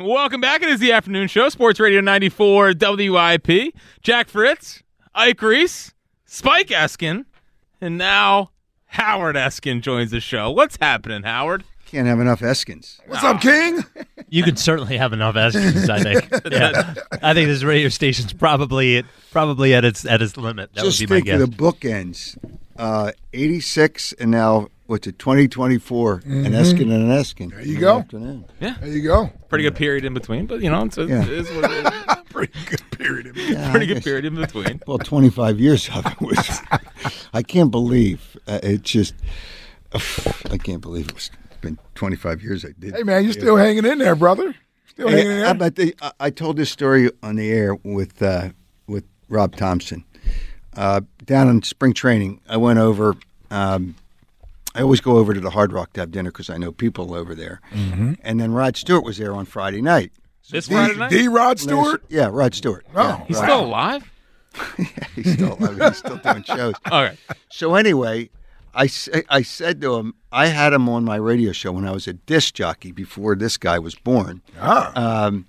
Welcome back. It is the afternoon show, Sports Radio 94 WIP. Jack Fritz, Ike Reese, Spike Eskin, and now Howard Eskin joins the show. What's happening, Howard? Can't have enough Eskins. What's up, King? You could certainly have enough Eskins, I think. Yeah. I think this radio station's probably probably at its at its limit. That Just would be my think guess. of the bookends. Uh, 86 and now, what's it, 2024, an Eskin and an Eskin. There you go. Afternoon. There you go. Pretty good period in between, but you know, it's, Yeah. it is what it is. Pretty good period. Yeah, Pretty good period in between. Well, 25 years of it was. I can't believe uh, it just. I can't believe it was been 25 years I did. Hey, man, you're still hanging in there, brother. Still hanging in there. how the, I- I told this story on the air with uh, with Rob Thompson uh, down in spring training. I went over. Um, I always go over to the Hard Rock to have dinner because I know people over there. Mm-hmm. And then Rod Stewart was there on Friday night. This Friday D, night? D. Rod Stewart. Yeah, Rod Stewart. Oh, yeah, He's Rod- still alive? yeah, he's still I mean, he's still doing shows. All right. So anyway, I, I said to him, I had him on my radio show when I was a disc jockey before this guy was born. Ah. Um,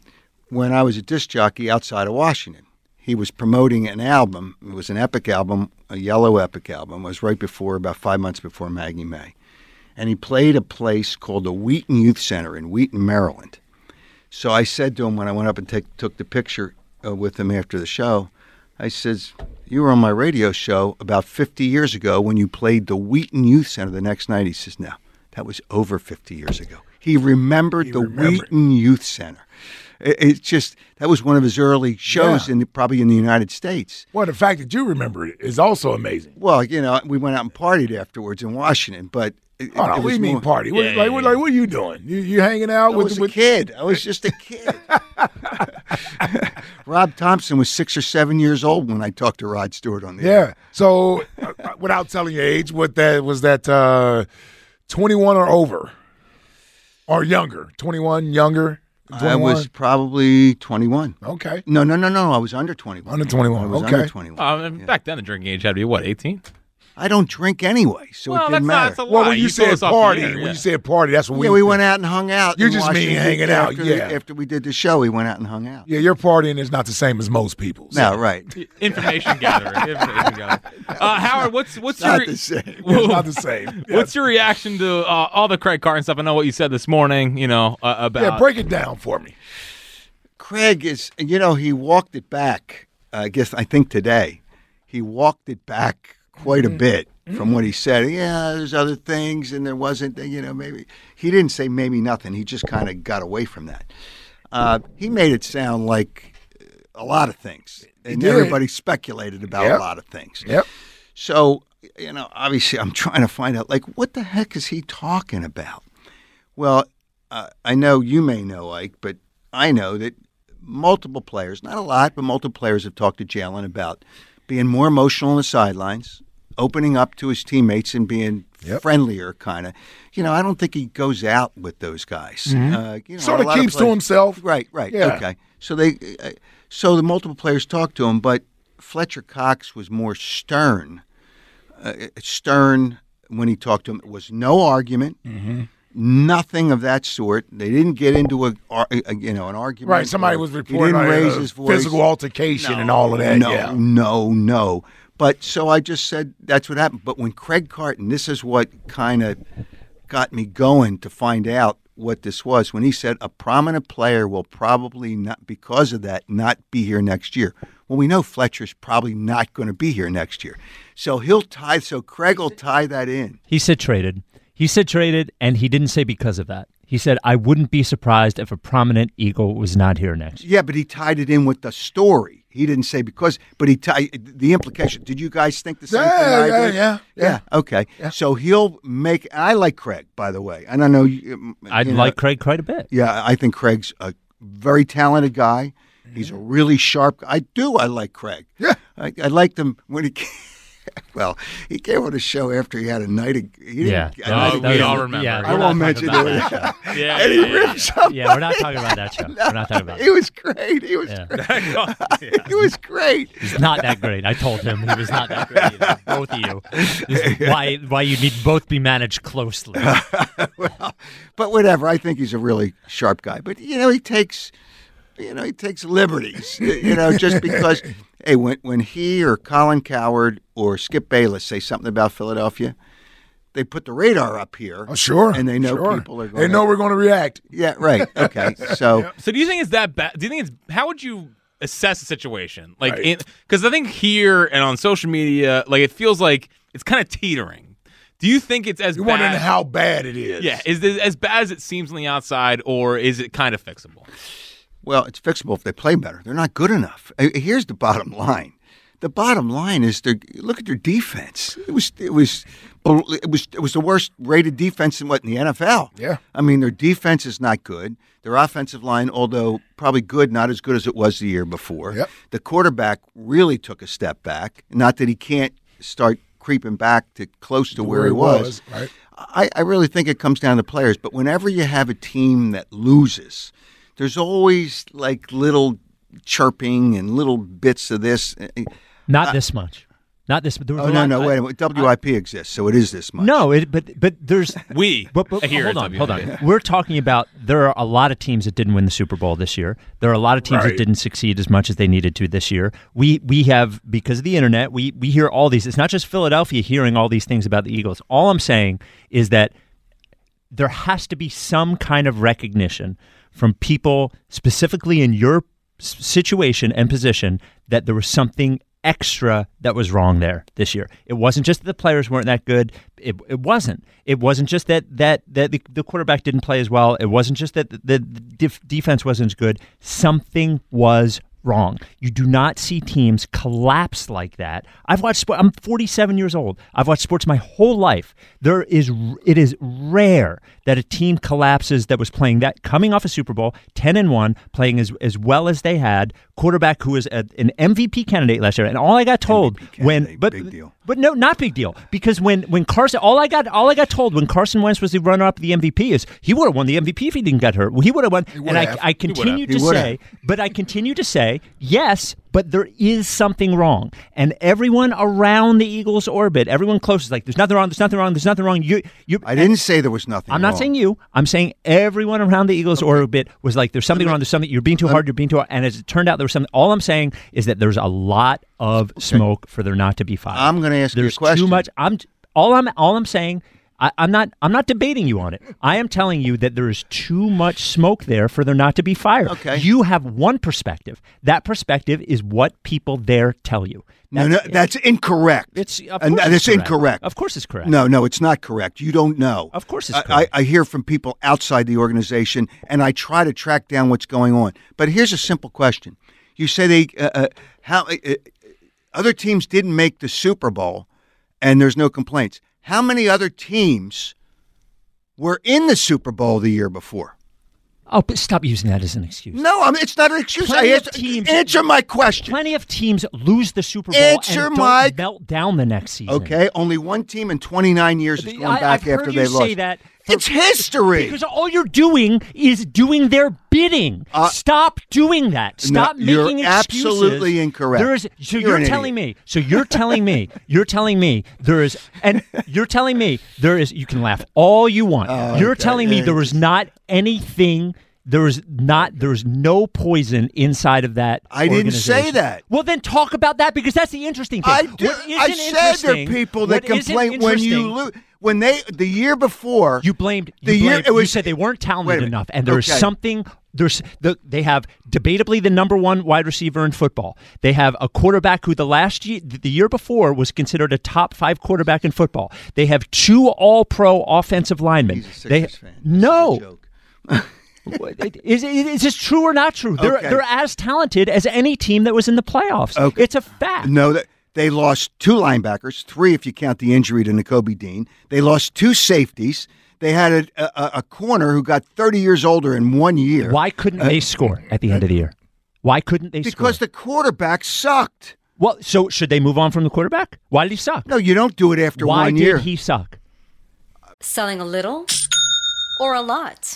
when I was a disc jockey outside of Washington, he was promoting an album. It was an epic album, a yellow epic album. It was right before, about five months before Maggie May. And he played a place called the Wheaton Youth Center in Wheaton, Maryland. So I said to him when I went up and take, took the picture uh, with him after the show, I says, "You were on my radio show about 50 years ago when you played the Wheaton Youth Center the next night." He says, "No, that was over 50 years ago." He remembered the remembered. Wheaton Youth Center. It, it's just that was one of his early shows Yeah. in the, probably in the United States. Well, the fact that you remember it is also amazing. Well, you know, we went out and partied afterwards in Washington, but it, Oh, no, it what do you mean more- party? What, Yeah, like, yeah, what, like, what are you doing? You, you hanging out I with was a with kid. I was just a kid. Rob Thompson was six or seven years old when I talked to Rod Stewart on the air. Yeah. So, uh, without telling your age, what that was that uh, 21 or over or younger? 21, younger? 21? I was probably 21. Okay. No, no, no, no. I was under 21. Under 21, I was okay. under 21. Um, Back then, the drinking age had to be what, 18? I don't drink anyway, so well, it that's didn't not matter. that's a Well, when you, told said us off the party, air, when yeah. you said party, that's what we yeah, we went out and hung out. You in just mean hanging out, after, yeah. After we did the show, we went out and hung out. Yeah, your partying is not the same as most people's. No, right. Information gathering. Information gathering. Uh, Howard, what's what's Not your the same. It's not the same. what's your reaction to uh, all the Craig Carton stuff? I know what you said this morning. You know uh, about Yeah, break it down for me. Craig is, you know, he walked it back. I guess I think today he walked it back quite a Mm-hmm. bit from what he said. Yeah, there's other things, and there wasn't. You know, maybe he didn't say maybe nothing. He just kind of got away from that. Uh, he made it sound like a lot of things, and everybody speculated about Yep. a lot of things. Yep. So, you know, obviously, I'm trying to find out, like, what the heck is he talking about? Well, uh, I know you may know, Ike, but I know that multiple players, not a lot, but multiple players have talked to Jalen about being more emotional on the sidelines, opening up to his teammates and being Yep. friendlier, kind of. You know, I don't think he goes out with those guys. Uh, you know, Sort of keeps to himself. Right, right. Yeah. Okay. So they, uh, so the multiple players talked to him, but Fletcher Cox was more stern. Uh, stern when he talked to him. It was no argument. Mm-hmm. Nothing of that sort. They didn't get into a, a you know an argument. Right. Somebody or- was he reporting didn't raise a his voice. physical altercation and all of that. No, yeah. no, no. But so I just said that's what happened. But when Craig Carton, this is what kind of got me going to find out what this was when he said a prominent player will probably not, because of that, not be here next year. Well, we know Fletcher's probably not going to be here next year, so he'll tie. So Craig will tie that in. He said traded. He said traded, and he didn't say because of that. He said, I wouldn't be surprised if a prominent Eagle was not here next. Yeah, but he tied it in with the story. He didn't say because, but he tied the implication. Did you guys think the same Yeah, thing? I yeah, did? yeah, yeah. Okay, so he'll make. I like Craig, by the way, and I know you. I'd know, like Craig quite a bit. Yeah, I think Craig's a very talented guy. He's a mm-hmm. really sharp. I do. I like Craig. Yeah. I, I liked him when he. Came, well, he came on the show after he had a night. Of, he didn't- Yeah. a night Oh, of we gambling. all remember. Yeah, I won't mention talking it. about that. Yeah, and he yeah, ripped something. Yeah, we're not talking about that show. We're not talking about He that. was great. He was Yeah. great. He was great. He's not that great. I told him he was not that great. either. Both of you. Why why you need both be managed closely. well, but whatever. I think he's a really sharp guy. But you know, he takes, you know, he takes liberties. you know, just because. Hey, when when he or Colin Cowherd or Skip Bayless say something about Philadelphia, they put the radar up here. Oh, sure. And they know sure. people are going. They going. know we're going to react. Yeah. Right. Okay. So. So do you think it's that bad? Do you think it's how would you assess the situation? Like, Right. because I think here and on social media, like it feels like it's kind of teetering. Do you think it's as You're bad? wondering how bad it is. yeah, is it as bad as it seems on the outside, or is it kind of fixable? Well, it's fixable if they play better. They're not good enough. Uh, Here's the bottom line. The bottom line is they look at their defense. It was it was it was it was the worst rated defense in what in the NFL. Yeah. I mean their defense is not good. Their offensive line, although probably good, not as good as it was the year before. Yep. The quarterback really took a step back. Not that he can't start creeping back to close to where, he was. Right. I, I really think it comes down to players. But whenever you have a team that loses, there's always like little chirping and little bits of this. Not uh, this much. Not this. There was Oh no, lot- no, uh, I- wait minute. WIP exists, so it is this much. No, it, but but there's We But, but here hold on, hold WNBA. on. We're talking about there are a lot of teams that didn't win the Super Bowl this year. There are a lot of teams Right. that didn't succeed as much as they needed to this year. We we have because of the internet, we we hear all these. It's not just Philadelphia hearing all these things about the Eagles. All I'm saying is that there has to be some kind of recognition from people specifically in your situation and position that there was something extra that was wrong there this year. It wasn't just that the players weren't that good. It, it wasn't. It wasn't just that that that the, the quarterback didn't play as well. It wasn't just that the, the def- defense wasn't as good. Something was wrong. You do not see teams collapse like that. I've watched sport. I'm 47 years old. I've watched sports my whole life. There is it is rare that a team collapses that was playing that coming off a Super Bowl, 10 and 1, playing as as well as they had, quarterback who was a, an MVP candidate last year. And all I got told when but big deal. but no, not big deal because when when Carson all I got all I got told when Carson Wentz was the runner up the MVP is he would have won the MVP if he didn't get hurt. Well, he would have won. and I. I He continue to say, but I continue to say yes, but there is something wrong, and everyone around the Eagles orbit, everyone close is like, there's nothing wrong. There's nothing wrong. There's nothing wrong. You you. I didn't say there was nothing. I'm not saying you. I'm saying everyone around the Eagles orbit was like, "There's something wrong. There's something. You're being too hard. You're being too." Hard. And as it turned out, there was something. All I'm saying is that there's a lot of smoke for there not to be fire. I'm going to ask you a There's question. too much. I'm all I'm all I'm saying. I, I'm not. I'm not debating you on it. I am telling you that there is too much smoke there for there not to be fire. Okay. You have one perspective. That perspective is what people there tell you. No, no, that's incorrect. It's of And that's it's incorrect. Of course, it's correct. No, no, it's not correct. You don't know. Of course it's I- correct. I, I hear from people outside the organization, and I try to track down what's going on. But here's a simple question: You say they uh, uh, how uh, uh, other teams didn't make the Super Bowl, and there's no complaints. How many other teams were in the Super Bowl the year before? Oh, but stop using that as an excuse. No, I mean it's not an excuse. Plenty I of teams- answer my question. Plenty of teams lose the Super Bowl Answer and my- don't melt down the next season. Okay, only one team in 29 years has I- back I've heard after you they say lost. that for- it's history. Because all you're doing is doing their bidding. Uh, Stop doing that. Stop No, you're making excuses. absolutely incorrect. There is so You're you're, telling idiot. me. So you're telling me. You're telling me there is and you're telling me there is you can laugh all you want. Oh, you're okay. telling me there was not anything there is not there is no poison inside of that. I didn't say that. Well, then talk about that because that's the interesting thing. I, do, I said there are people that complain when you lose. When they the year before You blamed. You, The year- blamed- it was- you said they weren't talented enough, and there's Okay. something. There's the, they have debatably the number one wide receiver in football. They have a quarterback who the last year, the year before was considered a top five quarterback in football. They have two All Pro offensive linemen. He's a Sixers they fan. This is no. joke. Is, is this true or not true? They're they're as talented as any team that was in the playoffs. Okay. It's a fact. No, that they lost two linebackers, three if you count the injury to Nakobe Dean. They lost two safeties. They had a, a, a corner who got 30 years older in one year. Why couldn't they score at the end of the year? Why couldn't they score? Because the quarterback sucked. well, so should they move on from the quarterback? Why did he suck? No, you don't do it after Why one did year. he suck? Selling a little or a lot?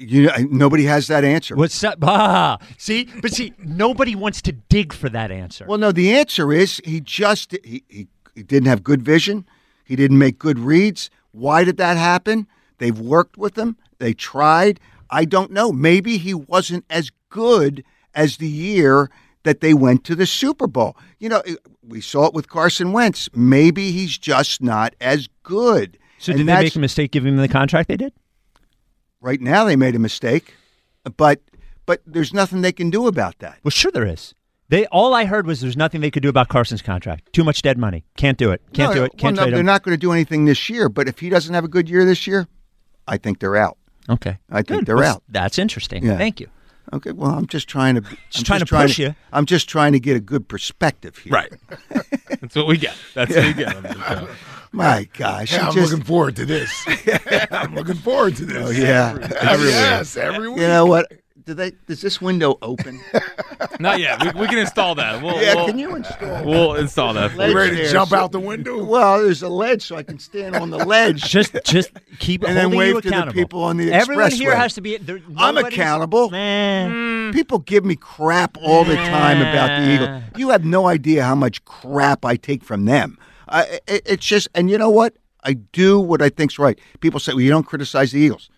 You, nobody has that answer. What's up? Ah, see, but see, nobody wants to dig for that answer. Well, no, the answer is he just he, he, he didn't have good vision. He didn't make good reads. Why did that happen? They've worked with him. They tried. I don't know. Maybe he wasn't as good as the year that they went to the Super Bowl. You know, we saw it with Carson Wentz. Maybe he's just not as good. so And did they make a mistake giving him the contract they did? Right now, they made a mistake, but but there's nothing they can do about that. Well, sure there is. They all I heard was there's nothing they could do about Carson's contract. Too much dead money. Can't do it. Can't No, do it. Can't well, no, They're him. not going to do anything this year. But if he doesn't have a good year this year, I think they're out. Okay, I think Good. they're Well, out. That's interesting. Yeah. Thank you. Okay, well, I'm just trying to I'm trying to push to, you. I'm just trying to get a good perspective here. Right. That's what we get. That's what we get. on this show. My gosh, Yeah, I'm just, looking forward to this. I'm looking forward to this. oh yeah. yes, every week. You know what? Do they? Does this window open? Not yet. We, we can install that. We'll, yeah. we'll, Can you install? We'll install that. You you. ready to jump so- out the window? Well, there's a ledge, so I can stand on the ledge. Just just keep And then wave you to the accountable. people on the Everyone here has to be. there- I'm accountable. Man. Mm. People give me crap all the time about the Eagles. You have no idea how much crap I take from them. I, it, it's just, and you know what? I do what I think's right. People say, "Well, you don't criticize the Eagles."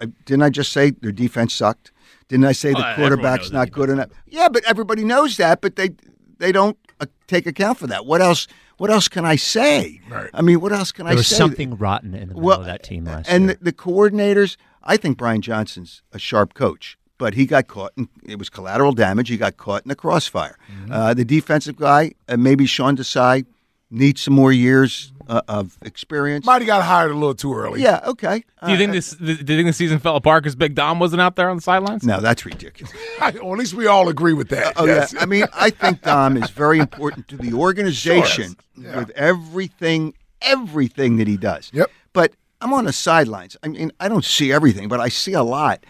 I, didn't I just say their defense sucked? Didn't I say Oh, the everyone quarterback's not defense good enough? Yeah, but everybody knows that, but they they don't uh, take account for that. What else? What else can I say? Right. I mean, what else can There I was say? something rotten in the middle of that team last and year. the, the coordinators, I think Brian Johnson's a sharp coach, but he got caught. In, it was collateral damage. He got caught in the crossfire. Mm-hmm. Uh, the defensive guy, uh, maybe Sean Desai, needs some more years uh, of experience. Might have got hired a little too early. yeah, okay. Do you think this? Do you think the season fell apart because Big Dom wasn't out there on the sidelines? No, that's ridiculous. well, at least we all agree with that. Oh yes. yeah, I mean, I think Dom is very important to the organization Yeah. with everything, everything that he does. Yep. But I'm on the sidelines. I mean, I don't see everything, but I see a lot.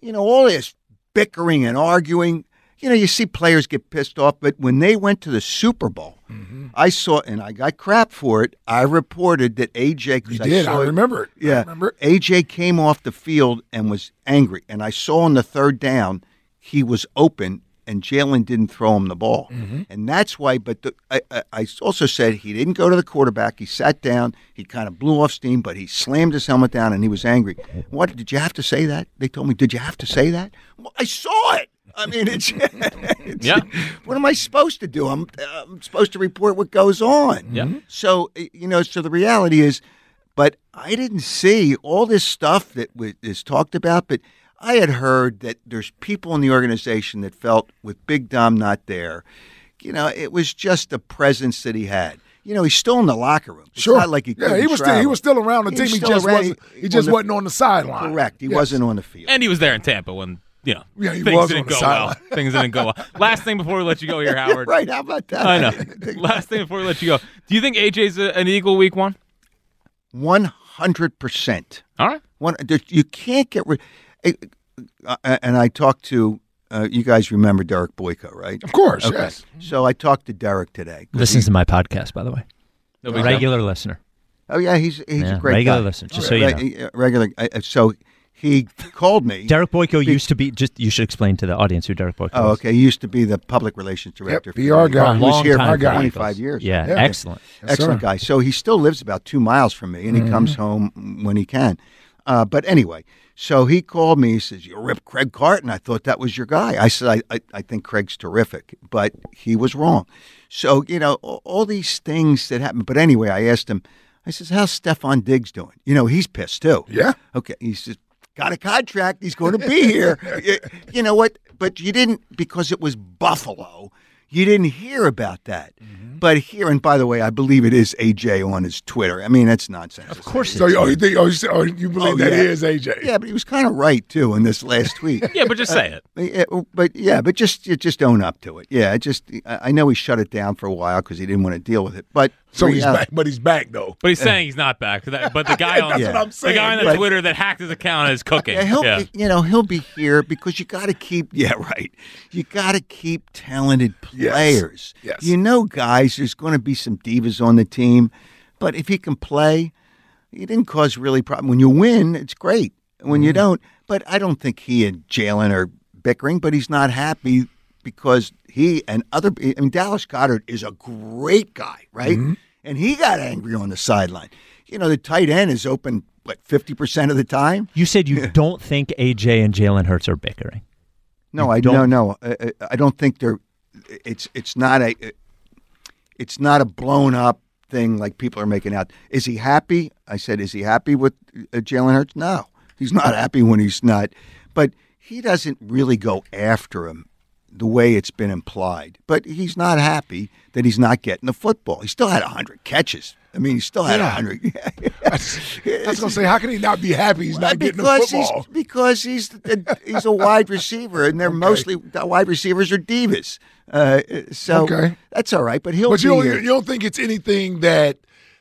You know, all this bickering and arguing. You know, you see players get pissed off, but when they went to the Super Bowl. I saw, and I got crap for it. I reported that AJ. You did. saw I remember it. I Yeah, remember it. AJ came off the field and was angry, and I saw on the third down he was open, and Jalen didn't throw him the ball, Mm-hmm. and that's why. But the, I, I, I also said he didn't go to the quarterback. He sat down. He kind of blew off steam, but he slammed his helmet down, and he was angry. What did you have to say that? They told me, did you have to say that? Well, I saw it. I mean, it's, it's Yeah. What am I supposed to do? I'm, I'm supposed to report what goes on. Yeah. So uh, you know, so the reality is, but I didn't see all this stuff that wa- is talked about. But I had heard that there's people in the organization that felt with Big Dom not there, you know, it was just the presence that he had. You know, he's still in the locker room. It's Sure. not like he yeah, he couldn't was still he was still around the He team. was He just around- wasn't he on just the- wasn't on the sideline. Correct. He Yes. wasn't on the field. And he was there in Tampa when you know Yeah, he things was didn't on the go well. Things didn't go well. Last thing before we let you go here, Howard. right. How about that? I know. Last thing before we let you go. Do you think AJ's a, an Eagle week one? One hundred percent. All right. One, you can't get rid. eh, Uh, and I talked to uh, you guys. Remember Derek Boyko, right? Of course, Okay. yes. So I talked to Derek today. Listens he- to my podcast, by the way. No big deal. Regular listener. oh yeah, he's he's Yeah, a great regular guy. listener, just so you know. Uh, Regular. uh, So he called me. Derek Boyko used to be just. You should explain to the audience who Derek Boyko Oh, was. okay. He used to be the public relations director. for PR guy. He was Long here time for for 25 years. Yeah, Yeah. excellent. Yes, Excellent sir. guy. So he still lives about two miles from me, and he comes Mm-hmm. home when he can. Uh, but anyway, so he called me. He says, "You rip Craig Carton." I thought that was your guy. I said, "I, I, I think Craig's terrific," but he was wrong. So you know all, all these things that happen. But anyway, I asked him. I says, "How's Stefon Diggs doing?" You know, he's pissed too. Yeah. Okay. He says, got a contract. He's going to be here. you, you know what? But you didn't, because it was Buffalo, you didn't hear about that. Mm-hmm. But here, and by the way, I believe it is AJ on his Twitter. I mean, that's nonsense. Of course So oh, you think oh you, oh, you believe Oh, that yeah. he is AJ? Yeah, but he was kind of right too in this last tweet. Yeah, but just say it. Uh, yeah, oh, but yeah, but just you just own up to it. Yeah, it just I I know he shut it down for a while because he didn't want to deal with it. But So he's yeah, back, but he's back though. But he's saying he's not back. That- But the guy on Yeah. I'm the guy on the But- Twitter that hacked his account is cooking. Yeah, he'll Yeah. you know he'll be here because you got to keep yeah right. You got to keep talented players. Yes. You know, guys, there's going to be some divas on the team, but if he can play, he didn't cause really problem. When you win, it's great. When Mm-hmm. you don't, but I don't think he and Jalen are bickering. But he's not happy because he and other. I mean, Dallas Goedert is a great guy, right? Mm-hmm. And he got angry on the sideline. You know, the tight end is open what fifty percent of the time. You said you don't think AJ and Jalen Hurts are bickering. No, You I don't- no no. I, I- don't think they're. It's it's not a. It's not a blown up thing like people are making out. Is he happy? I said, is he happy with uh, Jalen Hurts? No, he's not happy when he's not. But he doesn't really go after him the way it's been implied. But he's not happy that he's not getting the football. He still had hundred catches. I mean, he still had Yeah. hundred. I was gonna say, how can he not be happy? He's not getting the football. he's because he's a, he's a wide receiver, and they're mostly the wide receivers are divas. Uh, so Okay. that's all right. But he'll But you be don't, here. you don't think it's anything that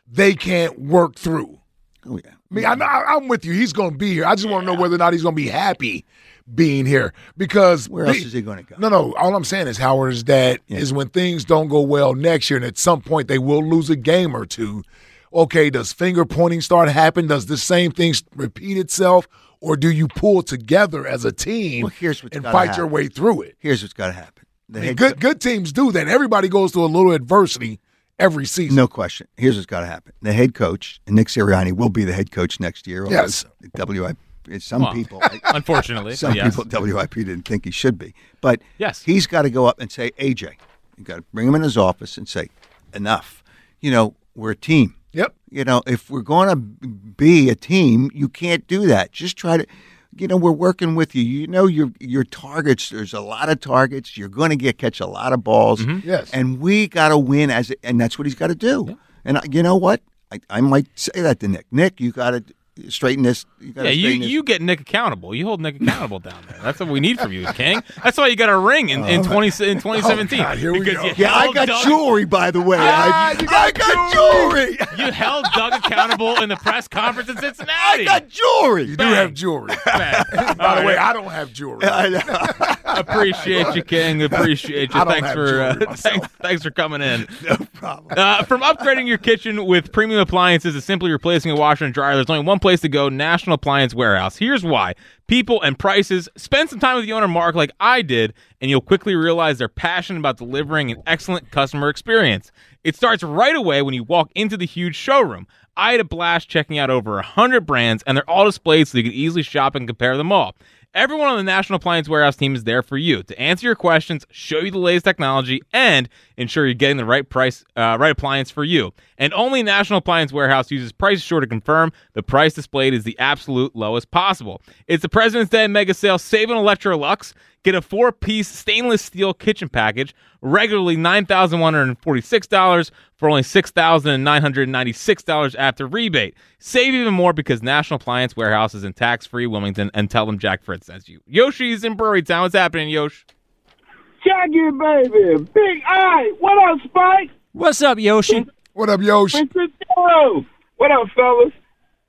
they can't work through. oh yeah. I mean, I, I'm with you. He's going to be here. I just want to know whether or not he's going to be happy being here because Where else is he going to go? No, no. All I'm saying is, Howard, is that is Yeah. when things don't go well next year, and at some point they will lose a game or two. Okay, does finger pointing start happen? Does the same thing repeat itself, or do you pull together as a team Well, here's what's and fight your way through it? Here's what's got to happen. I mean, good co- good teams do that. Everybody goes through a little adversity every season. no question. Here's what's got to happen. The head coach, Nick Sirianni, will be the head coach next year. Yes. WIP. Some Well, people. Unfortunately, Some yes. people WIP didn't think he should be. But Yes. he's got to go up and say, AJ, you got to bring him in his office and say, enough. You know, we're a team. Yep. You know, if we're going to be a team, you can't do that. Just try to, you know, we're working with you. You know, your your targets. There's a lot of targets. You're going to get catch a lot of balls. Mm-hmm. Yes. And we got to win as, and that's what he's got to do. And I, you know what? I, I might say that to Nick. Nick, you got to straighten this. You Yeah, you, this. you get Nick accountable. You hold Nick accountable down there. That's what we need from you, King. That's why you got a ring in, in, 20, in 2017. Oh, God, here we go. yeah, I got Doug- jewelry, by the way. Ah, I, got I got jewelry. You held Doug accountable in the press conference in I Cincinnati. got jewelry. You do have jewelry. By the way, I don't have jewelry. I appreciate you, King. Appreciate you. Thanks for uh, thanks, thanks for coming in. No problem. Uh, from upgrading your kitchen with premium appliances to simply replacing a washer and dryer, there's only one place to go National Appliance Warehouse. Here's why people and prices. Spend some time with the owner, Mark, like I did, and you'll quickly realize they're passionate about delivering an excellent customer experience. It starts right away when you walk into the huge showroom. I had a blast checking out over 100 brands, and they're all displayed so you can easily shop and compare them all. Everyone on the National Appliance Warehouse team is there for you to answer your questions, show you the latest technology, and ensure you're getting the right price, uh, right appliance for you. And only National Appliance Warehouse uses Price Sure to confirm the price displayed is the absolute lowest possible. It's the President's Day mega sale. Save on Electrolux. Get a four-piece stainless steel kitchen package, regularly nine thousand one hundred forty-six dollars for only six thousand nine hundred ninety-six dollars after rebate. Save even more because National Appliance Warehouse is in tax-free Wilmington, and tell them Jack Fritz sends you. Yoshi's in Brewery Town. What's happening, Yosh? Jackie, baby. Big Eye. What up, Spike? What's up, Yoshi? What up, Yoshi? Francisco. What up, fellas?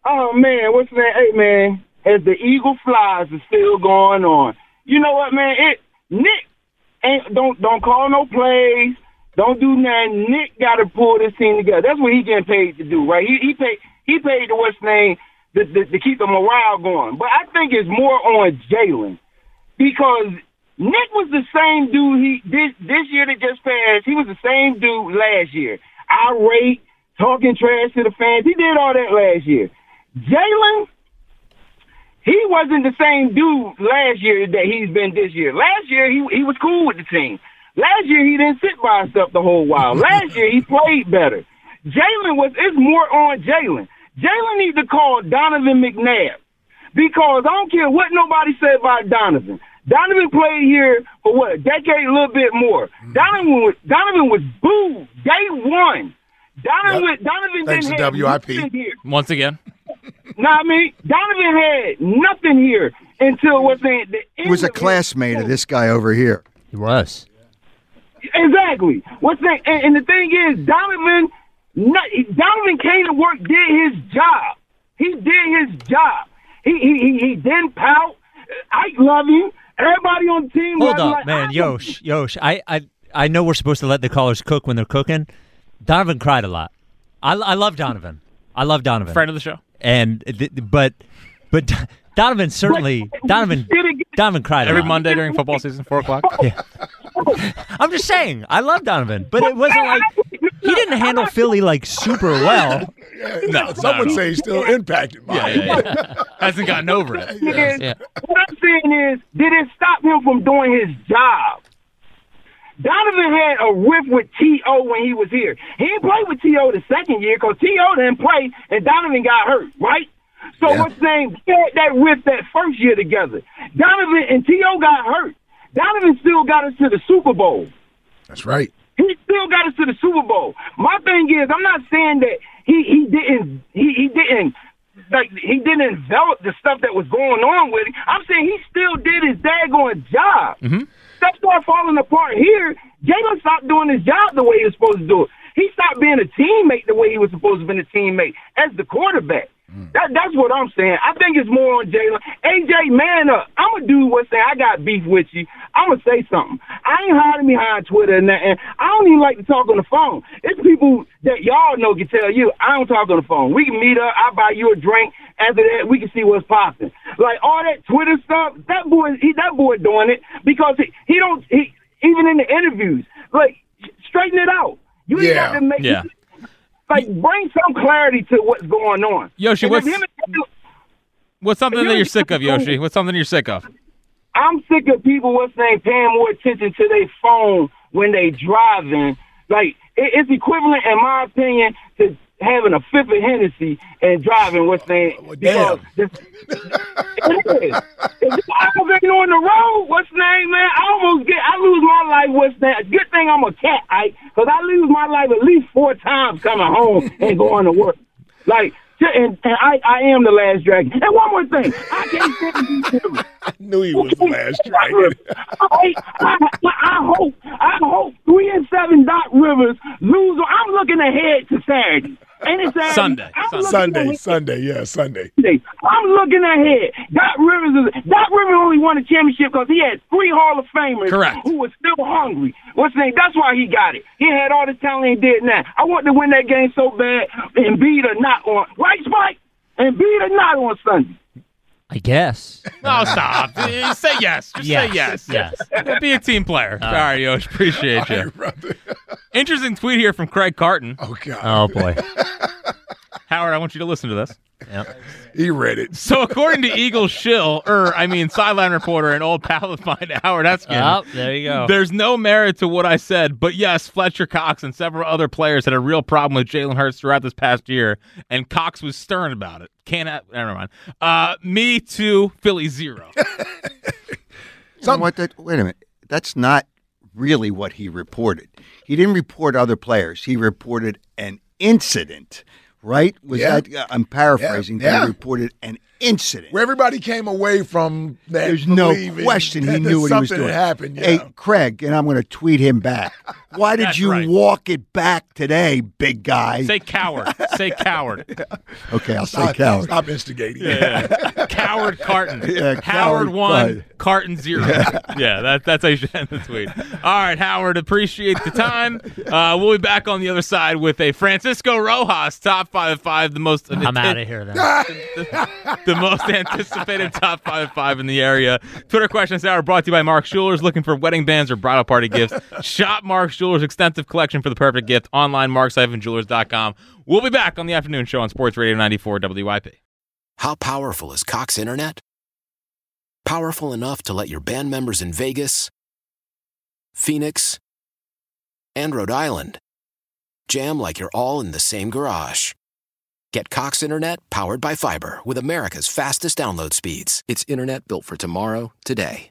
Oh, man. What's that? Hey, man. As the eagle flies is still going on. You know what, man? It Nick ain't don't don't call no plays. Don't do nothing. Nick got to pull this team together. That's what he getting paid to do, right? He he paid he paid the what's name to, to, to keep the morale going. But I think it's more on Jalen because Nick was the same dude he this this year that just passed. He was the same dude last year. Irate, talking trash to the fans. He did all that last year. Jalen, he wasn't the same dude last year that he's been this year. Last year he he was cool with the team. Last year he didn't sit by himself the whole while. Last year he played better. Jalen was it's more on Jalen. Jalen needs to call Donovan McNabb because I don't care what nobody said about Donovan. Donovan played here for what a decade, a little bit more. Mm-hmm. Donovan was Donovan was booed day one. Donovan Yep. Donovan Thanks didn't to have WIP. here. Once again, Know what I mean? Donovan had nothing here until what's saying the He was a of classmate of this guy over here. He was. Exactly. What's that? And, and the thing is, Donovan, not, Donovan came to work, did his job. He did his job. He he he, he didn't pout. I love him. Everybody on the team. Hold up, like, man. Yosh, Yosh. I, I, I know we're supposed to let the callers cook when they're cooking. Donovan cried a lot. I, I love Donovan. I love Donovan. friend of the show. And th- but but Donovan certainly Donovan Donovan cried a Every lot. Monday during football season, four o'clock. Yeah. I'm just saying, I love Donovan, but it wasn't like he didn't handle Philly like super well. No, Some would say he's still impacted by Yeah, it. yeah, yeah. hasn't gotten over it. It is- Yeah. What I'm saying is, did it stop him from doing his job? Donovan had a riff with T.O. when he was here. He didn't play with T.O. the second year because T.O. didn't play and Donovan got hurt, right? So Yeah. what's name? They had that riff that first year together. Donovan and T.O. got hurt. Donovan still got us to the Super Bowl. That's right. He still got us to the Super Bowl. My thing is, I'm not saying that he he didn't he he didn't like he didn't envelop the stuff that was going on with him. I'm saying he still did his daggone job. Mm-hmm. Stuff started falling apart here. Jalen stopped doing his job the way he was supposed to do it. He stopped being a teammate the way he was supposed to be a teammate as the quarterback. Hmm. That, that's what I'm saying. I think it's more on Jalen. AJ, man up. I'm going to do what's saying I got beef with you. I'm gonna say something. I ain't hiding behind Twitter and that. And I don't even like to talk on the phone. It's people that y'all know can tell you I don't talk on the phone. We can meet up. I buy you a drink. After that, we can see what's popping. Like all that Twitter stuff. That boy, he, that boy doing it because he, he don't. He even in the interviews, like straighten it out. You ain't Yeah. got to make Yeah. like bring some clarity to what's going on. Yoshi, And what's him what's something that you're sick of, Yoshi? What's something you're sick of? I'm sick of people what's name paying more attention to their phone when they driving. Like it, it's equivalent, in my opinion, to having a fifth of Hennessy and driving what's oh, name. damn. It is. If I was ain't on the road, what's name, man? I almost get, I lose my life. What's name? Good thing I'm a cat, I, because I lose my life at least four times coming home and going to work. Like. And, and I, I am the last dragon. And one more thing, I can't stand these people. I knew he was the last dragon. I, I, I hope I hope three and seven Doc Rivers lose. I'm looking ahead to Saturday. Ain't it Saturday? Sunday. I'm Sunday. Sunday, yeah, Sunday. Sunday. I'm looking ahead. Doc Rivers is Doc Rivers only won a championship because he had three Hall of Famers Correct. who were still hungry. What's the name? That's why he got it. He had all the talent he did now. I want to win that game so bad and beat or not on right, Spike? And beat or not on Sunday. I guess. No, stop. Uh, say yes. Just Yes. say yes. Yes. Be a team player. All right, Yosh. Appreciate you. Interesting tweet here from Craig Carton. Oh God. Oh boy. Howard, I want you to listen to this. Yep. He read it. So, according to Eagle Shill, or I mean, sideline reporter and old pal of mine, Howard Eskin, Oh, there you go. there's no merit to what I said, but yes, Fletcher Cox and several other players had a real problem with Jalen Hurts throughout this past year, and Cox was stern about it. Can't have, never mind. Uh, me too, Philly zero. You know what? That, wait a minute. That's not really what he reported. He didn't report other players. He reported an incident, right? Was Yeah. that? uh, I'm paraphrasing. but Yeah. He reported an incident. Where everybody came away from that. There's no question he knew what he was doing. happened. Hey, Yeah. Craig, and I'm going to tweet him back. Why did That's you right. walk it back today, big guy? Say coward. Say coward. okay, I'll say coward. stop instigating. Yeah. Coward Carton. Yeah, Howard coward one, Carton. Carton zero. Yeah, that, that's how you should end the tweet. All right, Howard, appreciate the time. Uh, we'll be back on the other side with a Francisco Rojas top five of five, the most I'm out of here then. the most anticipated top five of five in the area. Twitter questions hour brought to you by Mark Schuler's. Looking for wedding bands or bridal party gifts? Shop Mark Schuler's extensive collection for the perfect gift online. Mark-Jewelers.com. We'll be back on the afternoon show on Sports Radio 94 WIP. How powerful is Cox Internet? Powerful enough to let your band members in Vegas, Phoenix, and Rhode Island jam like you're all in the same garage. Get Cox Internet powered by fiber with America's fastest download speeds. It's internet built for tomorrow, today.